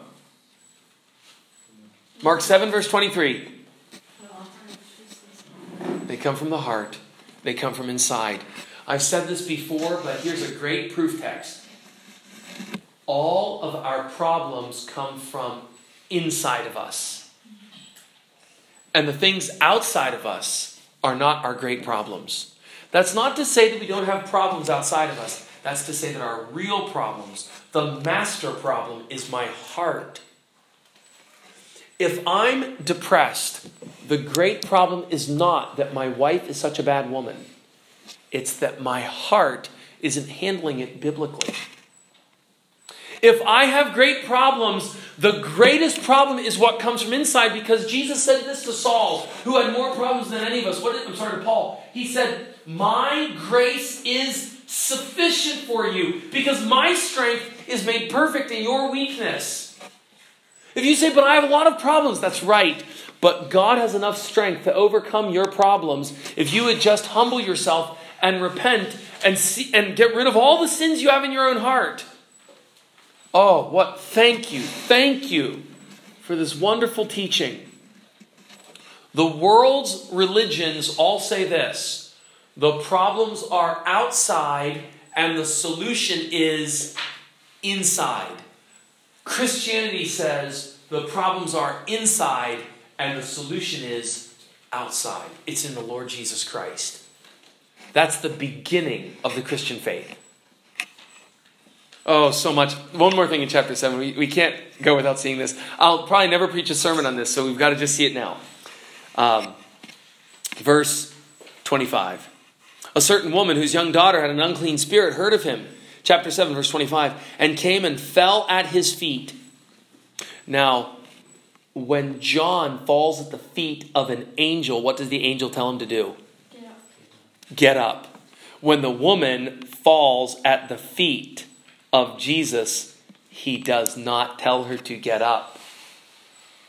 Mark 7, verse 23. They come from the heart, they come from inside. I've said this before, but here's a great proof text. All of our problems come from inside of us. And the things outside of us are not our great problems. That's not to say that we don't have problems outside of us. That's to say that our real problems, the master problem, is my heart. If I'm depressed, the great problem is not that my wife is such a bad woman, it's that my heart isn't handling it biblically. If I have great problems, the greatest problem is what comes from inside because Jesus said this to Saul, who had more problems than any of us. What did, I'm sorry, to Paul. He said, My grace is sufficient for you because my strength is made perfect in your weakness. If you say, But I have a lot of problems, that's right. But God has enough strength to overcome your problems if you would just humble yourself and repent and, see, and get rid of all the sins you have in your own heart. Oh, what? Thank you. Thank you for this wonderful teaching. The world's religions all say this the problems are outside and the solution is inside. Christianity says the problems are inside and the solution is outside. It's in the Lord Jesus Christ. That's the beginning of the Christian faith. Oh, so much. One more thing in chapter 7. We, we can't go without seeing this. I'll probably never preach a sermon on this, so we've got to just see it now. Um, verse 25. A certain woman whose young daughter had an unclean spirit heard of him. Chapter 7, verse 25. And came and fell at his feet. Now, when John falls at the feet of an angel, what does the angel tell him to do? Get up. Get up. When the woman falls at the feet of Jesus, he does not tell her to get up.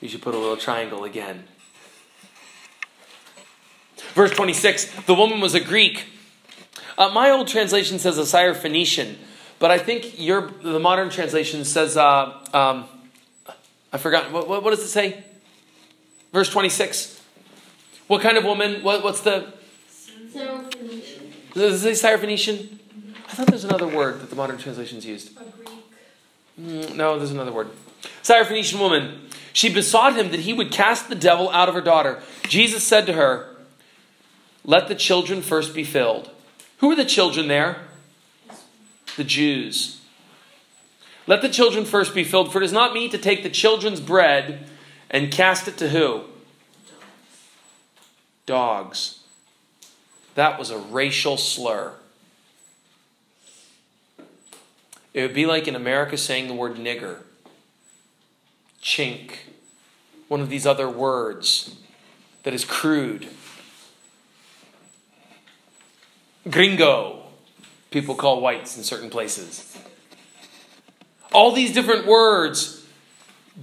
You should put a little triangle again. Verse 26 the woman was a Greek. Uh, my old translation says a Syrophoenician, but I think your the modern translation says, uh, um, I forgot, what, what, what, does it say? Verse 26. What kind of woman? What, what's the. Syrophoenician. Does it say Syrophoenician? I thought there's another word that the modern translations used. A Greek. Mm, no, there's another word. Syrophoenician woman. She besought him that he would cast the devil out of her daughter. Jesus said to her, Let the children first be filled. Who are the children there? The Jews. Let the children first be filled, for it is not meet to take the children's bread and cast it to who? Dogs. That was a racial slur. It would be like in America saying the word nigger, chink, one of these other words that is crude. Gringo, people call whites in certain places. All these different words.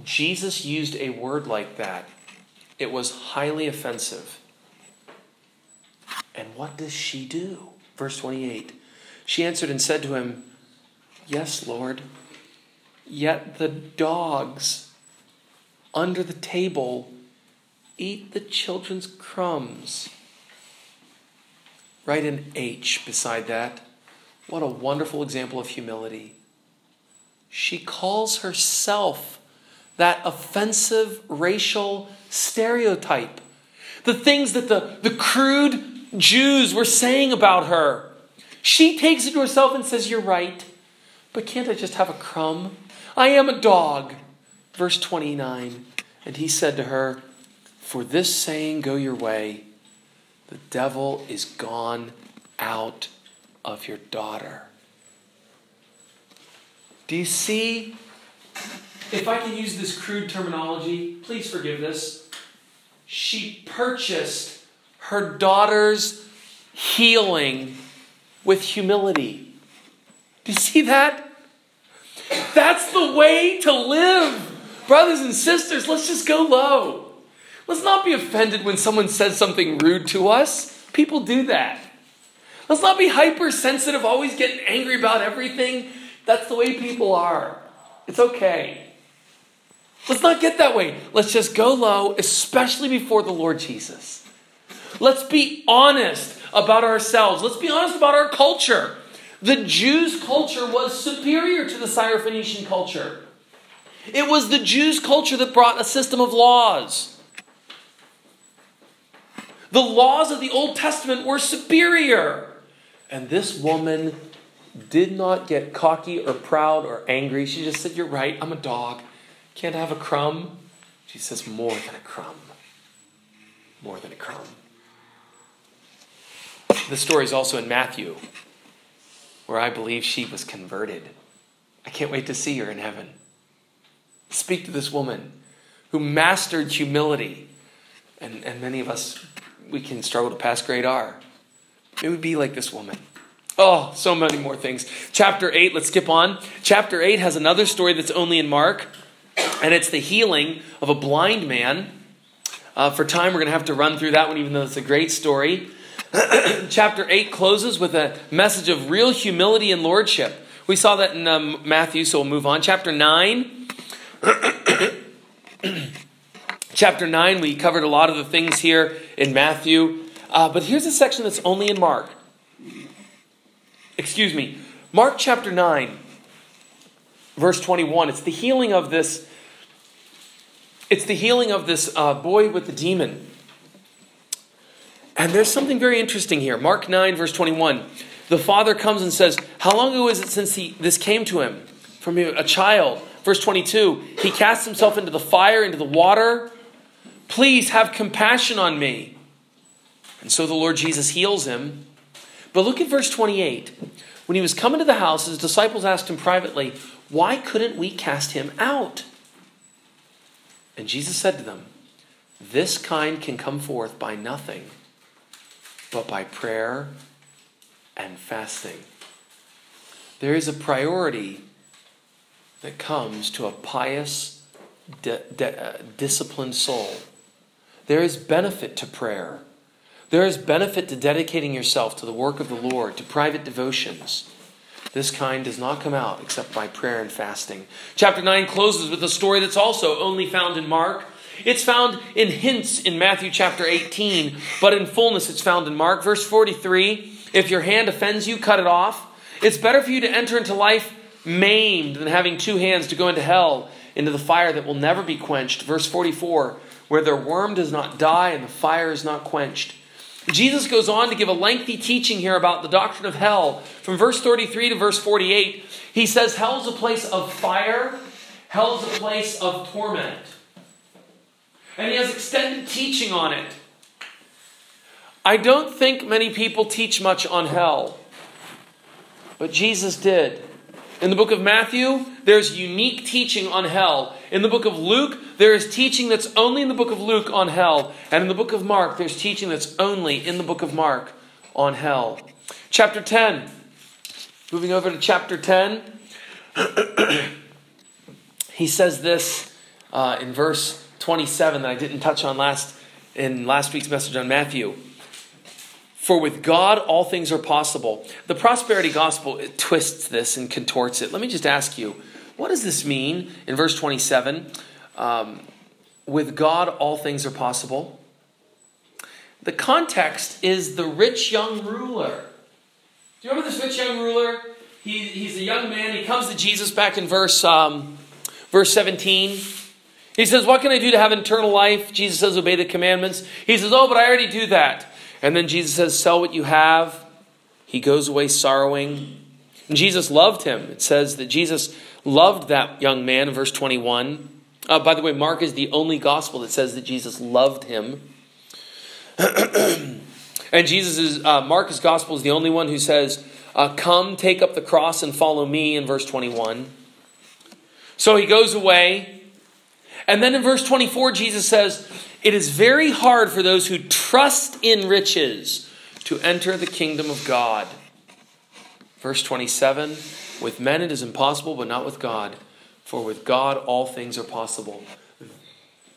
Jesus used a word like that. It was highly offensive. And what does she do? Verse 28. She answered and said to him, Yes, Lord. Yet the dogs under the table eat the children's crumbs. Write an H beside that. What a wonderful example of humility. She calls herself that offensive racial stereotype. The things that the, the crude Jews were saying about her. She takes it to herself and says, You're right, but can't I just have a crumb? I am a dog. Verse 29 And he said to her, For this saying, go your way. The devil is gone out of your daughter. Do you see? If I can use this crude terminology, please forgive this. She purchased her daughter's healing with humility. Do you see that? That's the way to live. Brothers and sisters, let's just go low. Let's not be offended when someone says something rude to us. People do that. Let's not be hypersensitive, always getting angry about everything. That's the way people are. It's okay. Let's not get that way. Let's just go low, especially before the Lord Jesus. Let's be honest about ourselves. Let's be honest about our culture. The Jews' culture was superior to the Syrophoenician culture. It was the Jews' culture that brought a system of laws. The laws of the Old Testament were superior. And this woman did not get cocky or proud or angry. She just said, You're right, I'm a dog. Can't I have a crumb? She says, More than a crumb. More than a crumb. The story is also in Matthew, where I believe she was converted. I can't wait to see her in heaven. Speak to this woman who mastered humility. And, and many of us, we can struggle to pass grade R. It would be like this woman. Oh, so many more things. Chapter 8, let's skip on. Chapter 8 has another story that's only in Mark, and it's the healing of a blind man. Uh, for time, we're going to have to run through that one, even though it's a great story. <clears throat> Chapter 8 closes with a message of real humility and lordship. We saw that in um, Matthew, so we'll move on. Chapter 9. <clears throat> Chapter 9, we covered a lot of the things here in Matthew. Uh, but here's a section that's only in Mark. Excuse me. Mark chapter 9, verse 21. It's the healing of this. It's the healing of this uh, boy with the demon. And there's something very interesting here. Mark 9, verse 21. The father comes and says, How long ago is it since he, this came to him? From a child. Verse 22. He casts himself into the fire, into the water. Please have compassion on me. And so the Lord Jesus heals him. But look at verse 28. When he was coming to the house, his disciples asked him privately, Why couldn't we cast him out? And Jesus said to them, This kind can come forth by nothing but by prayer and fasting. There is a priority that comes to a pious, uh, disciplined soul. There is benefit to prayer. There is benefit to dedicating yourself to the work of the Lord, to private devotions. This kind does not come out except by prayer and fasting. Chapter 9 closes with a story that's also only found in Mark. It's found in hints in Matthew chapter 18, but in fullness it's found in Mark. Verse 43 If your hand offends you, cut it off. It's better for you to enter into life maimed than having two hands to go into hell into the fire that will never be quenched. Verse 44 where their worm does not die and the fire is not quenched. Jesus goes on to give a lengthy teaching here about the doctrine of hell. From verse 33 to verse 48, he says hell is a place of fire, hell is a place of torment. And he has extended teaching on it. I don't think many people teach much on hell, but Jesus did. In the book of Matthew, there's unique teaching on hell. In the book of Luke, there is teaching that's only in the book of Luke on hell. And in the book of Mark, there's teaching that's only in the book of Mark on hell. Chapter 10. Moving over to chapter 10. <clears throat> he says this uh, in verse 27 that I didn't touch on last in last week's message on Matthew. For with God, all things are possible. The prosperity gospel twists this and contorts it. Let me just ask you, what does this mean in verse 27? Um, with God, all things are possible. The context is the rich young ruler. Do you remember this rich young ruler? He, he's a young man. He comes to Jesus back in verse, um, verse 17. He says, What can I do to have eternal life? Jesus says, Obey the commandments. He says, Oh, but I already do that. And then Jesus says, Sell what you have. He goes away sorrowing. And Jesus loved him. It says that Jesus loved that young man verse 21. Uh, by the way, Mark is the only gospel that says that Jesus loved him. <clears throat> and Jesus is, uh, Mark's gospel is the only one who says, uh, Come, take up the cross and follow me in verse 21. So he goes away. And then in verse 24, Jesus says, it is very hard for those who trust in riches to enter the kingdom of God. Verse 27 With men it is impossible, but not with God, for with God all things are possible.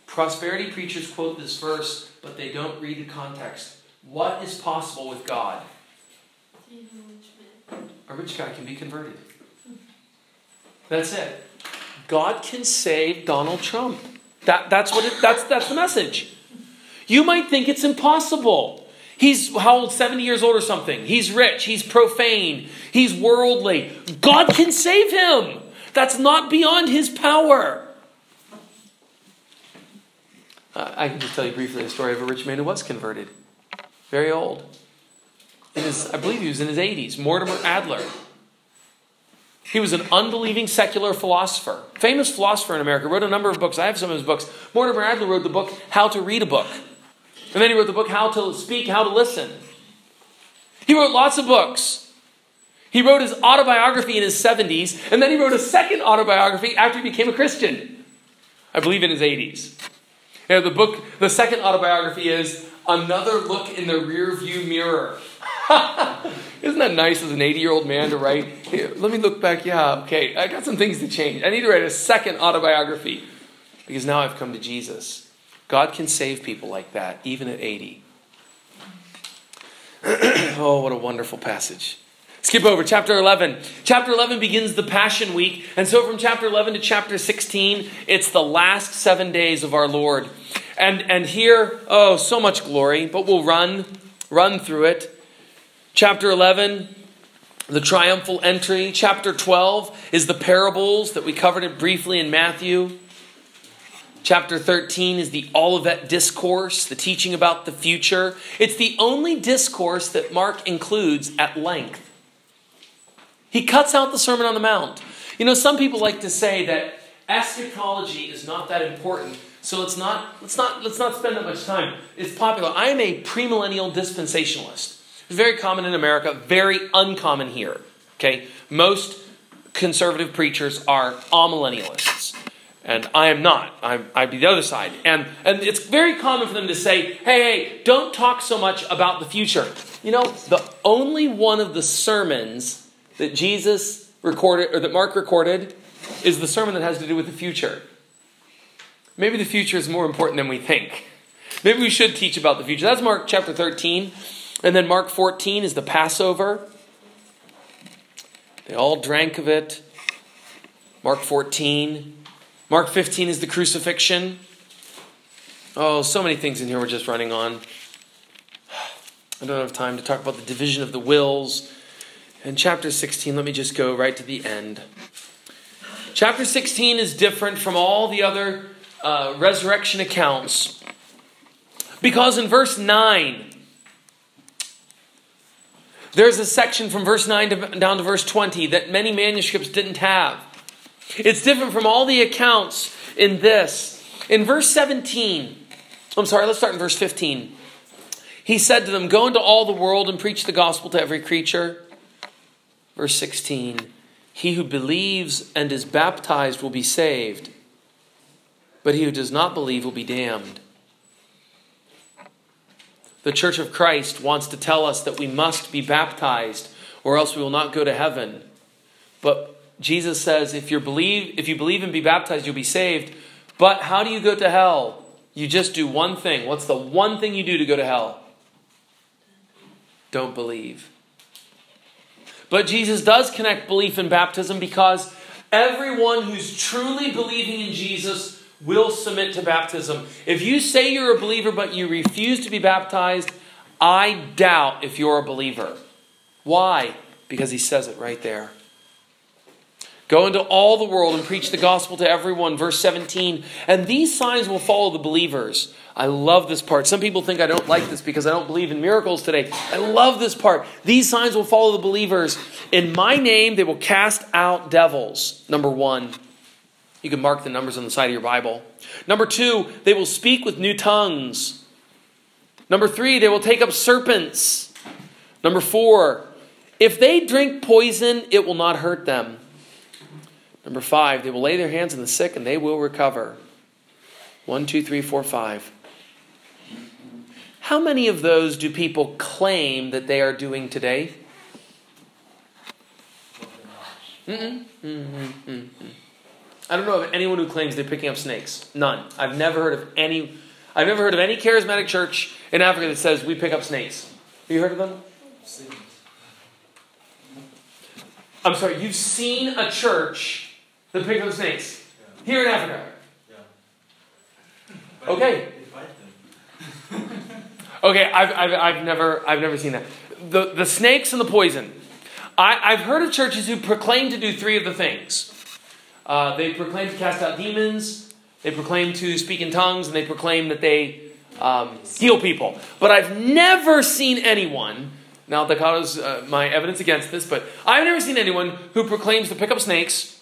Prosperity preachers quote this verse, but they don't read the context. What is possible with God? A rich guy can be converted. That's it. God can save Donald Trump. That, that's, what it, that's, that's the message. You might think it's impossible. He's how old? 70 years old or something. He's rich. He's profane. He's worldly. God can save him. That's not beyond his power. Uh, I can just tell you briefly the story of a rich man who was converted. Very old. His, I believe he was in his 80s. Mortimer Adler. He was an unbelieving secular philosopher, famous philosopher in America, wrote a number of books. I have some of his books. Mortimer Adler wrote the book How to Read a Book. And then he wrote the book How to Speak, How to Listen. He wrote lots of books. He wrote his autobiography in his 70s, and then he wrote a second autobiography after he became a Christian. I believe in his 80s. And the book, the second autobiography is Another Look in the Rearview Mirror. <laughs> Isn't that nice as an 80 year old man to write? Here, let me look back. Yeah, okay, I got some things to change. I need to write a second autobiography because now I've come to Jesus. God can save people like that, even at 80. <clears throat> oh, what a wonderful passage. Skip over chapter 11. Chapter 11 begins the Passion Week. And so from chapter 11 to chapter 16, it's the last seven days of our Lord. And, and here, oh, so much glory, but we'll run, run through it. Chapter 11, the triumphal entry. Chapter 12 is the parables that we covered it briefly in Matthew. Chapter 13 is the Olivet Discourse, the teaching about the future. It's the only discourse that Mark includes at length. He cuts out the Sermon on the Mount. You know, some people like to say that eschatology is not that important, so let's not let's not let's not spend that much time. It's popular. I am a premillennial dispensationalist. It's very common in America, very uncommon here. Okay? Most conservative preachers are amillennialists. And I am not. I'm, I'd be the other side. And, and it's very common for them to say, hey, hey, don't talk so much about the future. You know, the only one of the sermons that Jesus recorded, or that Mark recorded, is the sermon that has to do with the future. Maybe the future is more important than we think. Maybe we should teach about the future. That's Mark chapter 13. And then Mark 14 is the Passover. They all drank of it. Mark 14. Mark 15 is the crucifixion. Oh, so many things in here we're just running on. I don't have time to talk about the division of the wills. And chapter 16, let me just go right to the end. Chapter 16 is different from all the other uh, resurrection accounts because in verse 9, there's a section from verse 9 to, down to verse 20 that many manuscripts didn't have. It's different from all the accounts in this. In verse 17, I'm sorry, let's start in verse 15. He said to them, Go into all the world and preach the gospel to every creature. Verse 16 He who believes and is baptized will be saved, but he who does not believe will be damned. The Church of Christ wants to tell us that we must be baptized or else we will not go to heaven. But Jesus says if you believe if you believe and be baptized you'll be saved. But how do you go to hell? You just do one thing. What's the one thing you do to go to hell? Don't believe. But Jesus does connect belief and baptism because everyone who's truly believing in Jesus will submit to baptism. If you say you're a believer but you refuse to be baptized, I doubt if you're a believer. Why? Because he says it right there. Go into all the world and preach the gospel to everyone. Verse 17. And these signs will follow the believers. I love this part. Some people think I don't like this because I don't believe in miracles today. I love this part. These signs will follow the believers. In my name, they will cast out devils. Number one. You can mark the numbers on the side of your Bible. Number two, they will speak with new tongues. Number three, they will take up serpents. Number four, if they drink poison, it will not hurt them. Number five, they will lay their hands on the sick and they will recover. One, two, three, four, five. How many of those do people claim that they are doing today? Mm-mm. Mm-mm. I don't know of anyone who claims they're picking up snakes. None. I've never heard of any. I've never heard of any charismatic church in Africa that says we pick up snakes. Have you heard of them? I'm sorry. You've seen a church that picks up snakes here in Africa. Okay. <laughs> Okay, I've, I've, I've, never, I've never seen that. The, the snakes and the poison. I, I've heard of churches who proclaim to do three of the things. Uh, they proclaim to cast out demons, they proclaim to speak in tongues, and they proclaim that they um, heal people. But I've never seen anyone, now Dakota's uh, my evidence against this, but I've never seen anyone who proclaims to pick up snakes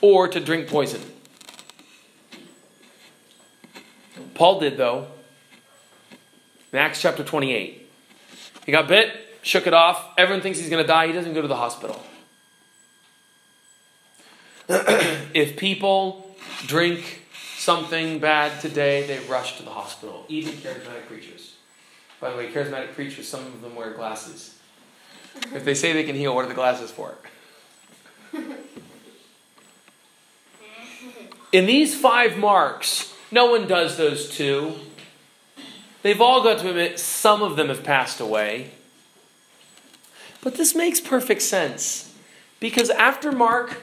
or to drink poison. Paul did, though, in Acts chapter 28. He got bit, shook it off. Everyone thinks he's going to die. He doesn't go to the hospital. <clears throat> if people drink something bad today, they rush to the hospital, even charismatic preachers. By the way, charismatic preachers, some of them wear glasses. If they say they can heal, what are the glasses for? In these five marks, no one does those two. They've all got to admit some of them have passed away. But this makes perfect sense. Because after Mark,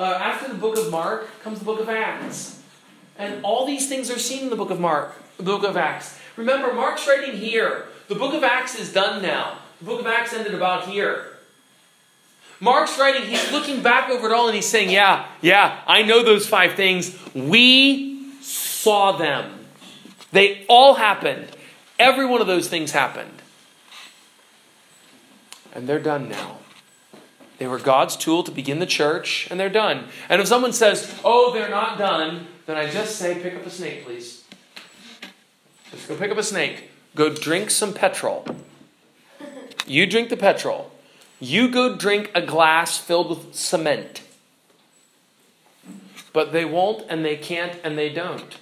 uh, after the book of Mark comes the book of Acts. And all these things are seen in the book of Mark, the book of Acts. Remember, Mark's writing here. The book of Acts is done now. The book of Acts ended about here. Mark's writing, he's looking back over it all and he's saying, Yeah, yeah, I know those five things. We saw them. They all happened. Every one of those things happened. And they're done now. They were God's tool to begin the church, and they're done. And if someone says, Oh, they're not done, then I just say, Pick up a snake, please. Just go pick up a snake. Go drink some petrol. You drink the petrol. You go drink a glass filled with cement. But they won't, and they can't, and they don't.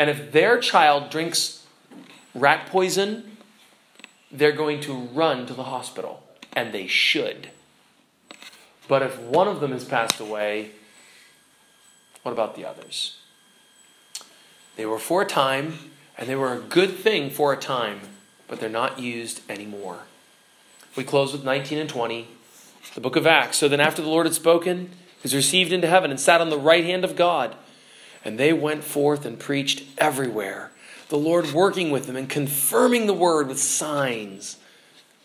And if their child drinks rat poison, they're going to run to the hospital, and they should. But if one of them has passed away, what about the others? They were for a time, and they were a good thing for a time, but they're not used anymore. We close with 19 and 20, the book of Acts. So then, after the Lord had spoken, he was received into heaven and sat on the right hand of God. And they went forth and preached everywhere, the Lord working with them and confirming the word with signs,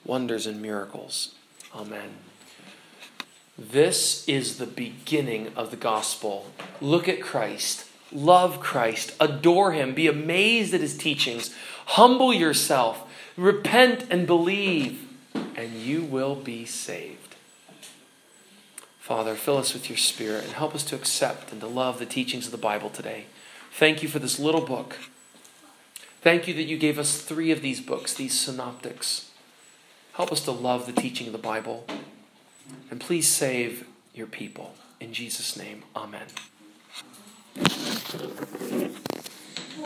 wonders, and miracles. Amen. This is the beginning of the gospel. Look at Christ. Love Christ. Adore him. Be amazed at his teachings. Humble yourself. Repent and believe, and you will be saved. Father, fill us with your Spirit and help us to accept and to love the teachings of the Bible today. Thank you for this little book. Thank you that you gave us three of these books, these synoptics. Help us to love the teaching of the Bible. And please save your people. In Jesus' name, amen.